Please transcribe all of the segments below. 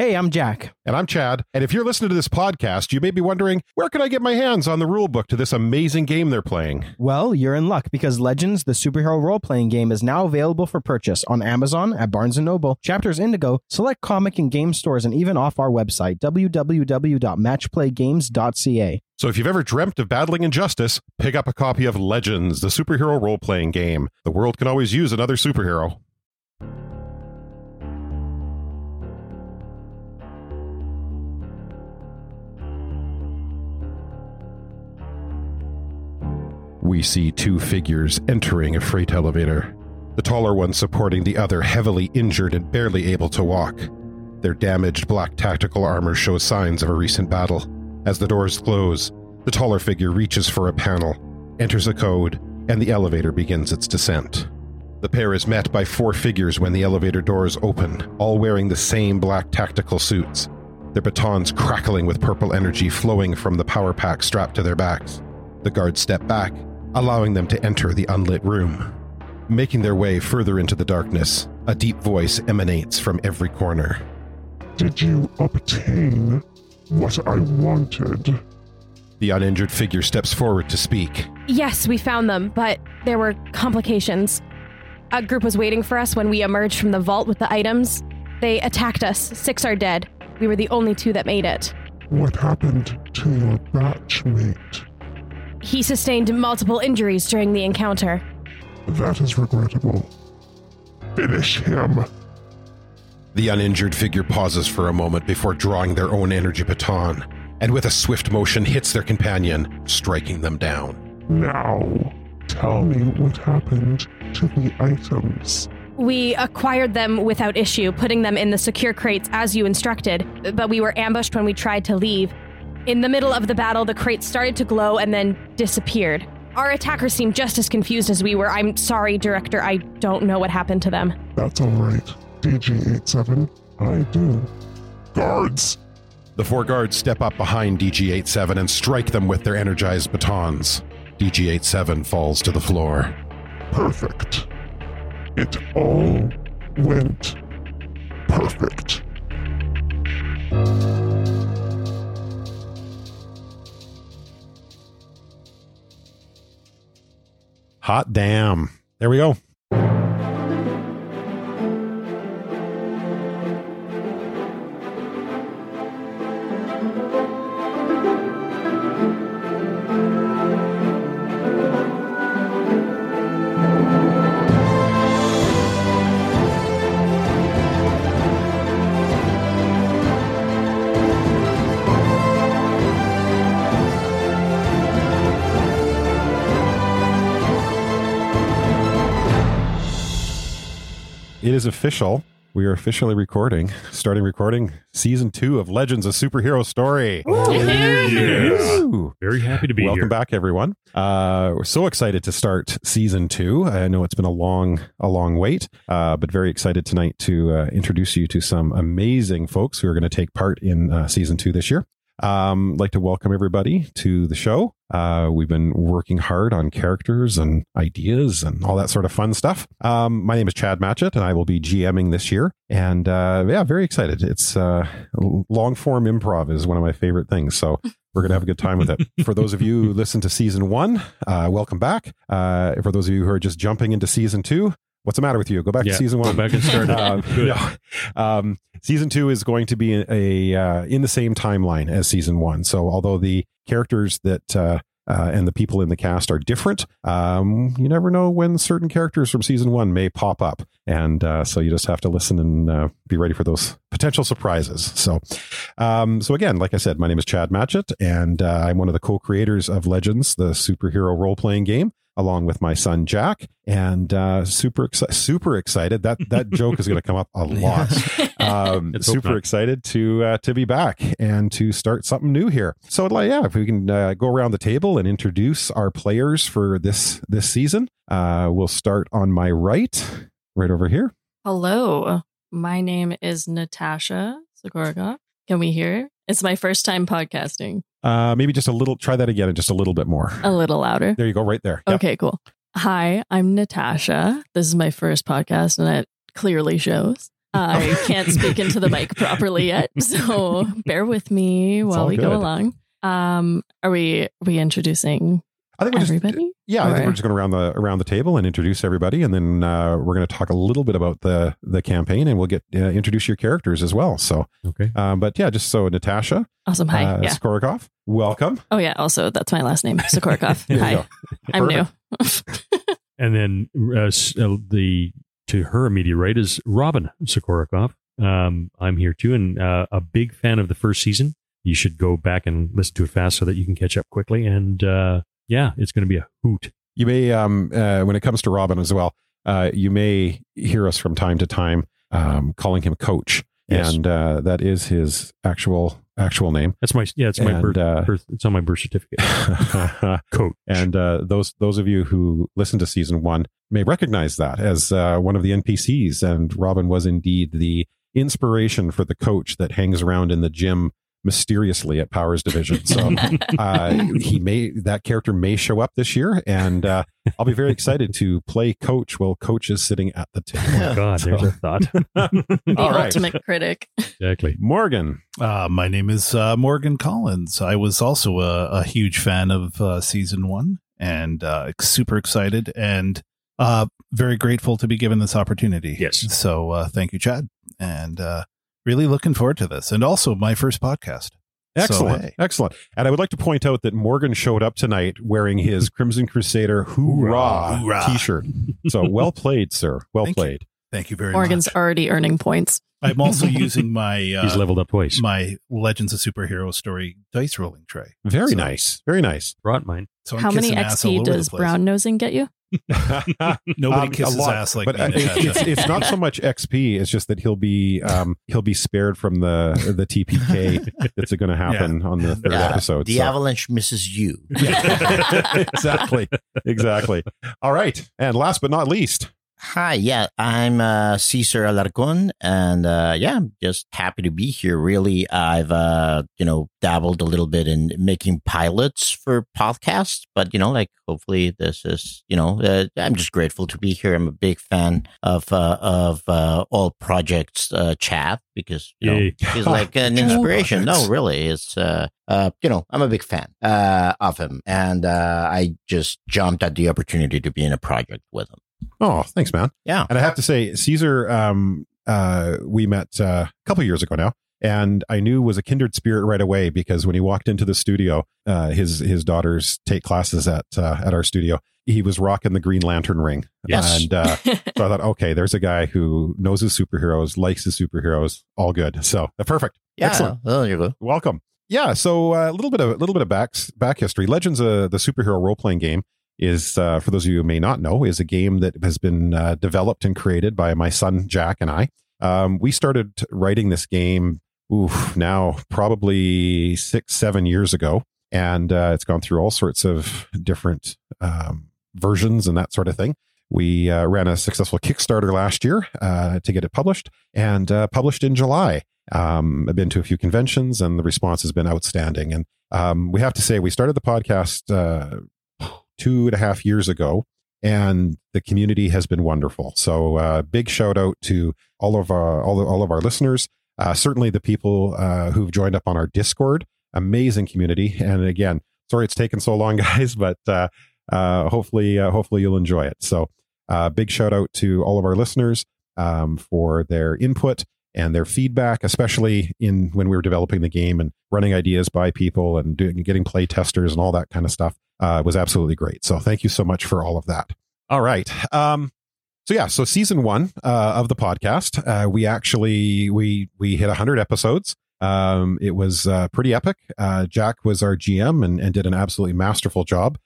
Hey, I'm Jack. And I'm Chad. And if you're listening to this podcast, you may be wondering, where can I get my hands on the rulebook to this amazing game they're playing? Well, you're in luck because Legends, the superhero role playing game, is now available for purchase on Amazon, at Barnes & Noble, Chapters Indigo, select comic and game stores, and even off our website, www.matchplaygames.ca. So if you've ever dreamt of battling injustice, pick up a copy of Legends, the superhero role playing game. The world can always use another superhero. We see two figures entering a freight elevator, the taller one supporting the other, heavily injured and barely able to walk. Their damaged black tactical armor shows signs of a recent battle. As the doors close, the taller figure reaches for a panel, enters a code, and the elevator begins its descent. The pair is met by four figures when the elevator doors open, all wearing the same black tactical suits, their batons crackling with purple energy flowing from the power pack strapped to their backs. The guards step back, allowing them to enter the unlit room. Making their way further into the darkness, a deep voice emanates from every corner. Did you obtain what I wanted? The uninjured figure steps forward to speak. Yes, we found them, but there were complications. A group was waiting for us when we emerged from the vault with the items. They attacked us. Six are dead. We were the only two that made it. What happened to your batchmate? He sustained multiple injuries during the encounter. That is regrettable. Finish him. The uninjured figure pauses for a moment before drawing their own energy baton, and with a swift motion hits their companion, striking them down. Now, tell me what happened to the items. We acquired them without issue, putting them in the secure crates as you instructed, but we were ambushed when we tried to leave. In the middle of the battle, the crates started to glow and then disappeared. Our attackers seemed just as confused as we were. I'm sorry, Director, I don't know what happened to them. That's alright. DG87, I do. Guards! The four guards step up behind DG 87 and strike them with their energized batons. DG 87 falls to the floor. Perfect. It all went perfect. Hot damn. There we go. Official. We are officially recording, starting recording season two of Legends of Superhero Story. yes. Woo. Very happy to be Welcome here. back, everyone. Uh, we're so excited to start season two. I know it's been a long, a long wait, uh, but very excited tonight to uh, introduce you to some amazing folks who are going to take part in uh, season two this year. Um, like to welcome everybody to the show. Uh, we've been working hard on characters and ideas and all that sort of fun stuff. Um, my name is Chad Matchette, and I will be GMing this year. And uh, yeah, very excited. It's uh, long form improv is one of my favorite things. So we're going to have a good time with it. For those of you who listened to season one, uh, welcome back. Uh, for those of you who are just jumping into season two, what's the matter with you? Go back Yeah, to season go one. back and start. Um. Um, season two is going to be a, a uh, in the same timeline as season one. So although the characters that uh, uh, and the people in the cast are different, um, you never know when certain characters from season one may pop up, and uh, so you just have to listen and uh, be ready for those potential surprises. So, um, so again, like I said, my name is Chad Matchette, and uh, I'm one of the co-creators of Legends, the superhero role-playing game along with my son Jack, and uh, super exci- super excited. That that joke is going to come up a lot. Um, super excited to uh, to be back and to start something new here. So, like, yeah, if we can uh, go around the table and introduce our players for this this season, uh, we'll start on my right, right over here. Hello, my name is Natasha Zagorga. Can we hear? It's my first time podcasting. Uh, maybe just a little. Try that again, and just a little bit more. A little louder. There you go, right there. Yep. Okay, cool. Hi, I'm Natasha. This is my first podcast, and it clearly shows. I can't speak into the mic properly yet, so bear with me while we good. go along. Um, are we are we introducing I think we're just everybody? yeah. I think we're just going to around the around the table and introduce everybody, and then uh, we're going to talk a little bit about the the campaign, and we'll get uh, introduce your characters as well. So, Okay. um, but yeah, just so Natasha Awesome. Hi. uh, yeah. Sukorokoff, welcome. Oh yeah. Also, that's my last name, Sukorokoff. There you Hi. I'm new. And then uh, uh, the to her immediate right is Robin Sukorokoff. Um, I'm here too, and uh, a big fan of the first season. You should go back and listen to it fast so that you can catch up quickly. And uh, yeah, it's going to be a hoot. You may, um, uh, when it comes to Robin as well, uh, you may hear us from time to time um, calling him Coach, Yes. and uh, that is his actual actual name. That's my yeah. It's my And, birth, uh, birth. It's on my birth certificate. Coach. and uh, those those of you who listened to season one may recognize that as uh, one of the NPCs. And Robin was indeed the inspiration for the coach that hangs around in the gym mysteriously at Powers Division. So uh, he may that character may show up this year, and uh, I'll be very excited to play Coach while Coach is sitting at the table. Oh God, there's a thought. the All right. ultimate critic. exactly. Morgan, Uh, my name is uh, Morgan Collins. I was also a, a huge fan of uh, season one and uh, super excited and uh, very grateful to be given this opportunity. Yes. So uh, thank you, Chad. And uh, really looking forward to this. And also my first podcast. excellent, So, hey. excellent. And I would like to point out that Morgan showed up tonight wearing his Crimson Crusader hoorah, Hoorah. t-shirt. So well played, sir. Well Thank you. played. Thank you very Morgan's much. Morgan's already earning points. I'm also using my He's uh, leveled up twice. my Legends of Superhero story dice rolling tray. Very So- nice. Very nice. Brought mine. So I'm How many kissing ass all XP does brown nosing get you? Nobody Um, kisses lot, ass like but me. uh, it- it's, it's not so much XP. It's just that he'll be um, he'll be spared from the the TPK that's going to happen on the third Yeah, episode. the so- avalanche misses you. exactly, exactly. All right, and last but not least, Hi, yeah, I'm uh, Cesar Alarcon, and uh, yeah, I'm just happy to be here. Really, I've uh, you know dabbled a little bit in making pilots for podcasts, but you know, like hopefully this is you know, uh, I'm just grateful to be here. I'm a big fan of uh, of uh, all projects uh, Chad because you know he's like an inspiration. No, really, it's uh, uh, you know, I'm a big fan uh, of him, and uh, I just jumped at the opportunity to be in a project with him. Oh, thanks, man. Yeah. And I have to say, Cesar, um, uh, we met uh, a couple years ago now, and I knew was a kindred spirit right away because when he walked into the studio, uh, his his daughters take classes at uh, at our studio. He was rocking the Green Lantern ring, Yes. and uh, so I thought, okay, there's a guy who knows his superheroes, likes his superheroes, all good. So uh, perfect, Yeah, excellent. Oh, there you go. Welcome. Yeah, so uh, a little bit of a little bit of back back history. Legends, uh, the superhero role playing game, is uh, for those of you who may not know, is a game that has been uh, developed and created by my son Jack and I. Um, we started writing this game, oof, now probably six seven years ago, and uh, it's gone through all sorts of different um, versions and that sort of thing. We uh, ran a successful Kickstarter last year uh, to get it published, and uh, published in July. Um, I've been to a few conventions, and the response has been outstanding. And um, we have to say, we started the podcast uh, two and a half years ago, and the community has been wonderful. So, uh, big shout out to all of our all, all of our listeners. Uh, certainly, the people uh, who've joined up on our Discord. Amazing community, and again, sorry it's taken so long, guys, but uh, uh, hopefully, uh, hopefully you'll enjoy it. So, uh, big shout out to all of our listeners um, for their input and their feedback, especially in when we were developing the game and running ideas by people and doing getting play testers and all that kind of stuff uh, was absolutely great. So thank you so much for all of that. All right. Um, so yeah, so season one uh, of the podcast, uh, we actually we we hit hundred episodes. Um, it was uh, pretty epic. Uh, Jack was our GM and, and did an absolutely masterful job.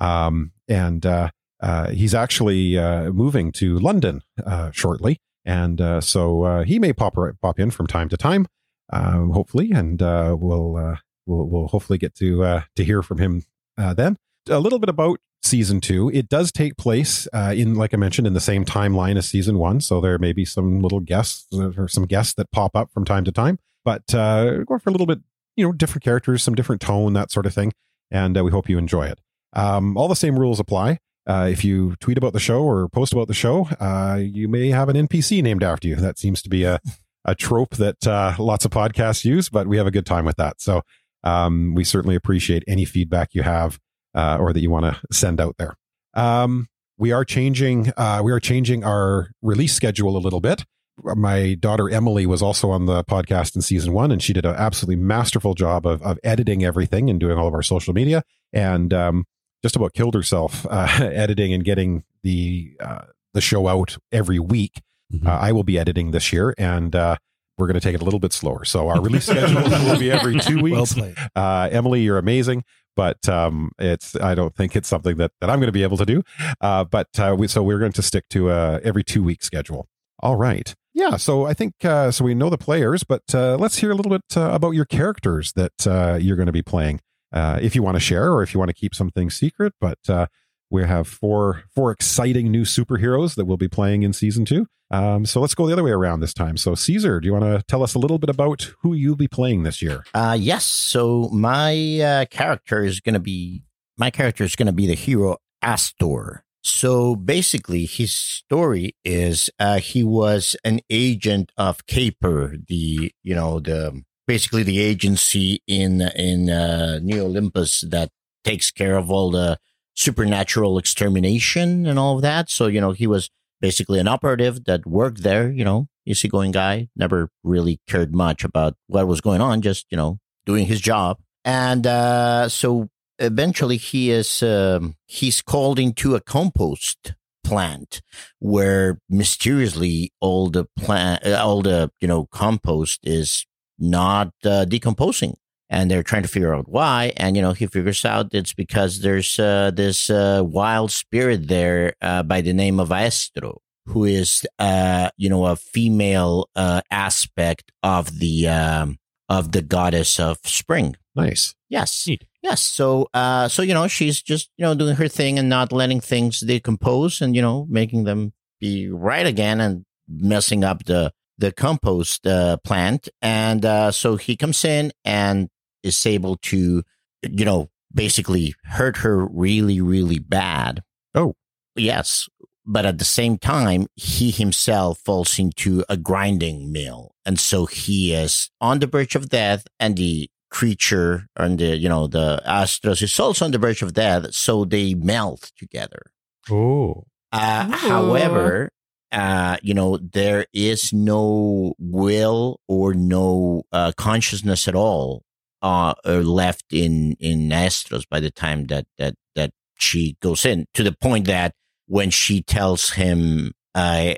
Um, and uh, uh, he's actually uh, moving to London uh, shortly, and uh, so uh, he may pop pop in from time to time, uh, hopefully, and uh, we'll uh, we'll we'll hopefully get to uh, to hear from him uh, then. A little bit about season two. It does take place uh, in, like I mentioned, in the same timeline as season one. So there may be some little guests or some guests that pop up from time to time, but uh, going for a little bit, you know, different characters, some different tone, that sort of thing. And uh, we hope you enjoy it. Um, all the same rules apply. uh, if you tweet about the show or post about the show, uh, you may have an NPC named after you. That seems to be a, a trope that uh, lots of podcasts use, but we have a good time with that. So um, we certainly appreciate any feedback you have uh, or that you want to send out there. Um, we are changing. Uh, we are changing our release schedule a little bit. My daughter Emily was also on the podcast in season one, and she did an absolutely masterful job of, of editing everything and doing all of our social media. And um, just about killed herself uh, editing and getting the uh, the show out every week. Mhm. Uh, I will be editing this year, and uh, we're going to take it a little bit slower. So our release schedule will be every two Well weeks. played. uh, Emily, you're amazing, but um, it's I don't think it's something that, that I'm going to be able to do. Uh, but uh, we, so we're going to stick to a every two week schedule. All right. Yeah. So I think uh, so. We know the players, but uh, let's hear a little bit uh, about your characters that uh, you're going to be playing. Uh, if you want to share, or if you want to keep something secret, but uh, we have four four exciting new superheroes that we'll be playing in season two. Um, so let's go the other way around this time. So Cesar, do you want to tell us a little bit about who you'll be playing this year? Uh, yes. So my uh, character is going to be my character is going to be the hero Astor. So basically, his story is uh, he was an agent of Caper, the you know the basically the agency in in uh, New Olympus that takes care of all the supernatural extermination and all of that. So you know he was basically an operative that worked there. You know, easygoing guy, never really cared much about what was going on, just you know doing his job. And uh, so eventually he is um, he's called into a compost plant where mysteriously all the plant uh, all the you know compost is not uh, decomposing and they're trying to figure out why and you know he figures out it's because there's uh, this uh, wild spirit there uh, by the name of Aestro who is uh you know a female uh aspect of the um of the goddess of spring Nice. yes Neat. Yes. So, uh, so you know, she's just you know doing her thing and not letting things decompose, and you know, making them be right again, and messing up the the compost uh, plant. And uh, so he comes in and is able to, you know, basically hurt her really, really bad. Oh. yes. But at the same time, he himself falls into a grinding mill, and so he is on the verge of death, and the creature and the you know the astros is also on the verge of death so they melt together Oh. uh, however uh, you know there is no will or no uh, consciousness at all uh, uh, left in in astros by the time that that that she goes in to the point that when she tells him uh,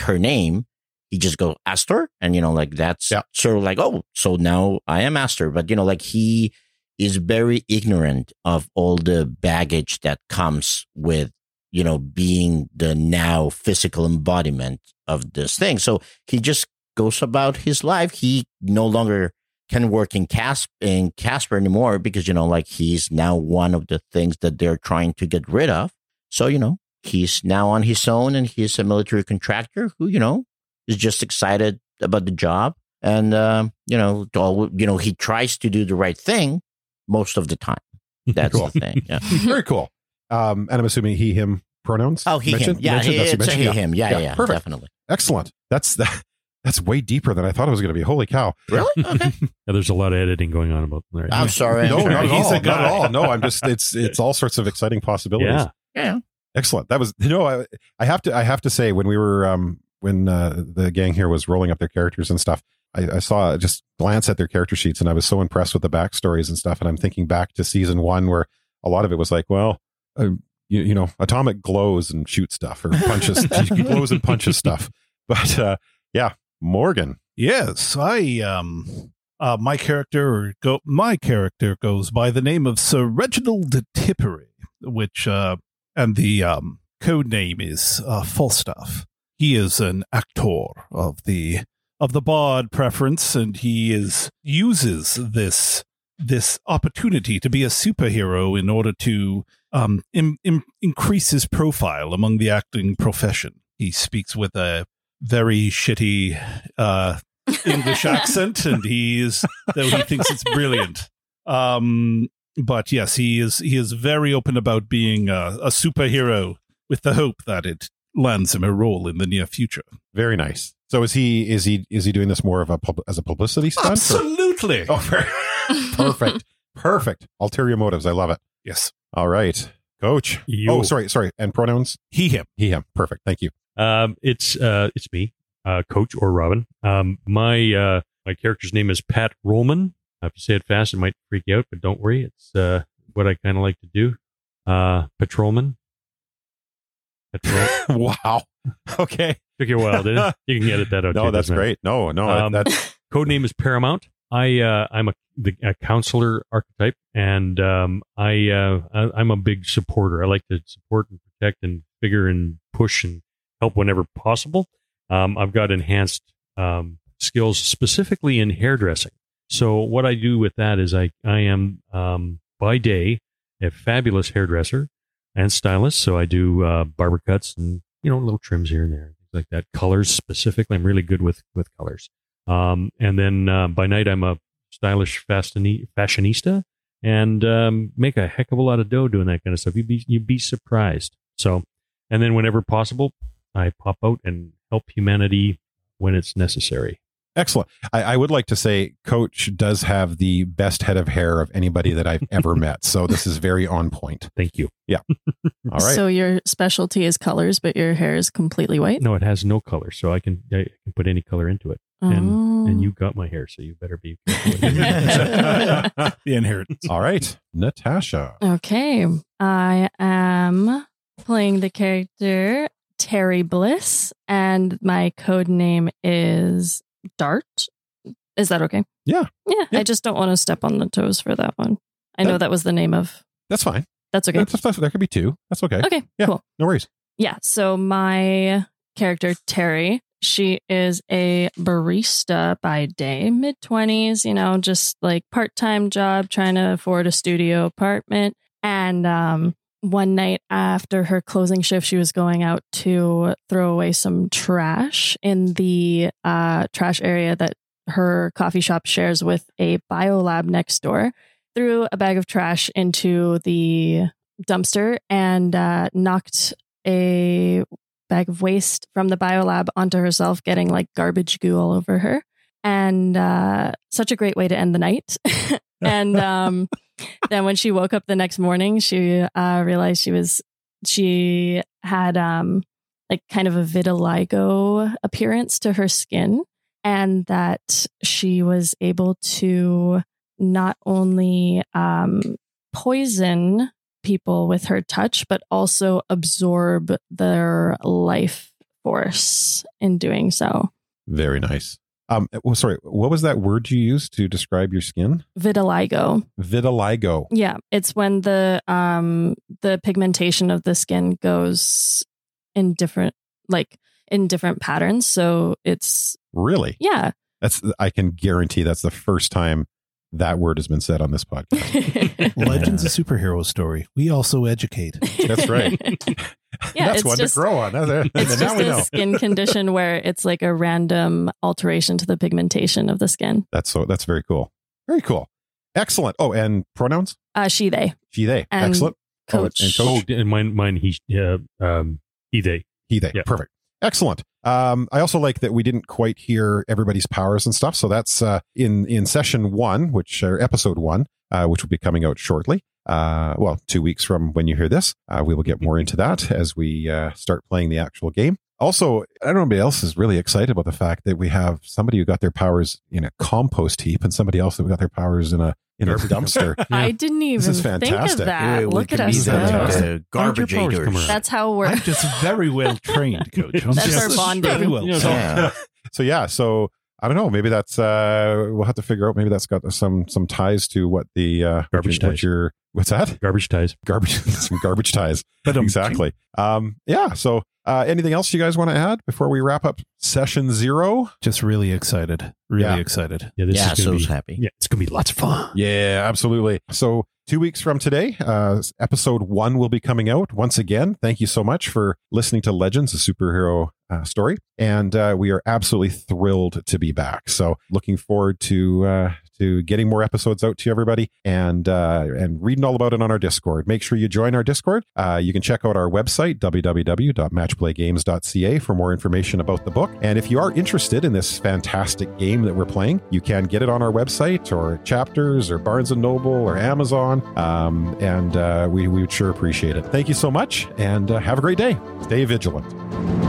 her name he just go Astor, and you know, like that's Yeah. sort of like, oh, so now I am Astor, but you know, like he is very ignorant of all the baggage that comes with you know being the now physical embodiment of this thing. So he just goes about his life. He no longer can work in Casp in Casper anymore because you know, like he's now one of the things that they're trying to get rid of. So you know, he's now on his own, and he's a military contractor who you know is just excited about the job and um, you know all, you know he tries to do the right thing most of the time that's Cool. the thing yeah. Very cool. Um, and I'm assuming he, him pronouns. oh he mentioned? him yeah Mentioned? he, That's what you it's a he mentioned? him yeah yeah, yeah perfect. definitely Excellent. That's that. That's way deeper than I thought it was going to be. Holy cow! really okay Yeah, there's a lot of editing going on about there. i'm sorry No, I'm not at sorry. all. Not at all. No, I'm just. It's it's all sorts of exciting possibilities. Yeah. yeah Excellent. That was you know I, I have to I have to say when we were um when uh, the gang here was rolling up their characters and stuff I, I saw just glance at their character sheets and I was so impressed with the backstories and stuff and I'm thinking back to season one where a lot of it was like well uh, you, you know atomic glows and shoots stuff or punches glows and punches stuff but uh, yeah Morgan Yes, I um uh my character go my character goes by the name of Sir Reginald Tippery, which uh and the um code name is uh Falstaff. He is an actor of the of the bard preference and he is uses this this opportunity to be a superhero in order to um im, im, increase his profile among the acting profession. He speaks with a very shitty uh English accent, and he is though he thinks it's brilliant. Um, but yes, he is he is very open about being a, a superhero with the hope that it lands him a role in the near future. Very nice. So is he is he is he doing this more of a pub, as a publicity stunt? or- Absolutely. Oh, perfect, perfect. Ulterior motives. I love it. Yes. All right, Coach. Yo. Oh, sorry, sorry. And pronouns? He him. He, him. Perfect. Thank you. Um, it's uh, it's me, uh, Coach or Robin. Um, my uh, my character's name is Pat Rollman. If you say it fast, it might freak you out, but don't worry. It's uh, what I kind of like to do. Uh, patrolman. Patrol. wow. Okay. Took you a while, didn't it? You can edit that out. No, too, that's great. No, no, Um, that's Code name is Paramount. I uh, I'm a the a counselor archetype, and um, I, uh, I I'm a big supporter. I like to support and protect and figure and push and help whenever possible. Um, I've got enhanced um, skills specifically in hairdressing. So what I do with that is I I am um, by day a fabulous hairdresser and stylist. So I do uh, barber cuts and you know little trims here and there, things like that. Colors specifically, I'm really good with with colors. Um, and then uh, by night, I'm a stylish fashionista and um, make a heck of a lot of dough doing that kind of stuff. You'd be you'd be surprised. So, and then whenever possible, I pop out and help humanity when it's necessary. excellent. I, I would like to say Coach does have the best head of hair of anybody that I've ever met. So this is very on point. Thank you. Yeah. All right. So your specialty is colors, but your hair is completely white. No, it has no color, so I can I can put any color into it. And Oh. and you got my hair, so you better be careful. with it. The inheritance. All right. Natasha. Okay. I am playing the character Terry Bliss, and my code name is Dart. Is that okay? Yeah. Yeah. Yeah. I just don't want to step on the toes for that one. I know That- that was the name of. That's fine. That's okay. That's, that's, there could be two. That's okay. Okay. Yeah. Cool. No worries. Yeah. So my character, Terry, she is a barista by day, mid 20s, you know, just like part time job, trying to afford a studio apartment. And um, one night after her closing shift, she was going out to throw away some trash in the uh, trash area that her coffee shop shares with a biolab next door. Threw a bag of trash into the dumpster and uh, knocked a bag of waste from the biolab onto herself, getting like garbage goo all over her. And uh, such a great way to end the night. and um, then when she woke up the next morning, she uh, realized she was she had um, like kind of a vitiligo appearance to her skin, and that she was able to not only um, poison people with her touch, but also absorb their life force in doing so. Very nice. Um, well, sorry, what was that word you used to describe your skin? Vitiligo. Vitiligo. Yeah, it's when the um the pigmentation of the skin goes in different like in different patterns. So it's Really? yeah. That's I can guarantee that's the first time that word has been said on this podcast. Legends a superhero story. We also educate. That's right. Yeah, that's it's one just- to grow on. And It's now just we a know. skin condition where it's like a random alteration to the pigmentation of the skin. That's so. That's very cool. Very cool. Excellent. Oh, and pronouns? Uh she they. She, they. And Excellent. Oh, and- Coach. and oh, and mine mine he uh, um he they. He, they. Yeah. Perfect. Excellent. Um, I also like that we didn't quite hear everybody's powers and stuff. So that's uh, in in session one, which or episode one, uh, which will be coming out shortly. Uh, well, two weeks from when you hear this, uh, we will get more into that as we uh, start playing the actual game. Also, I don't know anybody else is really excited about the fact that we have somebody who got their powers in a compost heap and somebody else that got their powers in a in a Garbage. dumpster. I didn't even is think of fantastic. that. Yeah, we Look at can us be the, go. fantastic. the How'd your powers come garbageators. around? That's how we're I'm just very well trained, coach. I'm That's just our bonding. Very well You know, trained. Yeah. so yeah so i don't know maybe that's uh we'll have to figure out maybe that's got some some ties to what the uh Garbage what ties. your what's that Garbage ties. garbage some garbage ties But exactly um yeah so uh anything else you guys want to add before we wrap up session zero just really excited. Really Yeah. excited. Yeah, this Yeah, is gonna so's be happy. yeah, it's gonna be lots of fun. yeah absolutely so two weeks from today uh episode one will be coming out once again thank you so much for listening to legends a superhero uh, story and uh, we are absolutely thrilled to be back so looking forward to uh to getting more episodes out to everybody and uh, and reading all about it on our Discord. Make sure you join our Discord. Uh, you can check out our website www.matchplaygames.ca for more information about the book. And if you are interested in this fantastic game that we're playing, you can get it on our website or Chapters or Barnes and Noble or Amazon. Um, and uh, we we would sure appreciate it. Thank you so much, and uh, have a great day. Stay vigilant.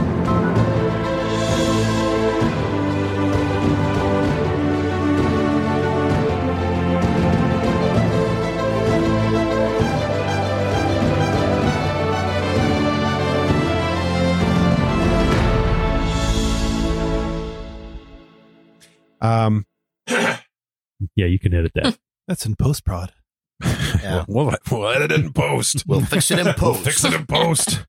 Um, Yeah, you can edit that. That's in post prod. Yeah. we'll, we'll edit it in post. We'll fix it in We'll post. fix it in post.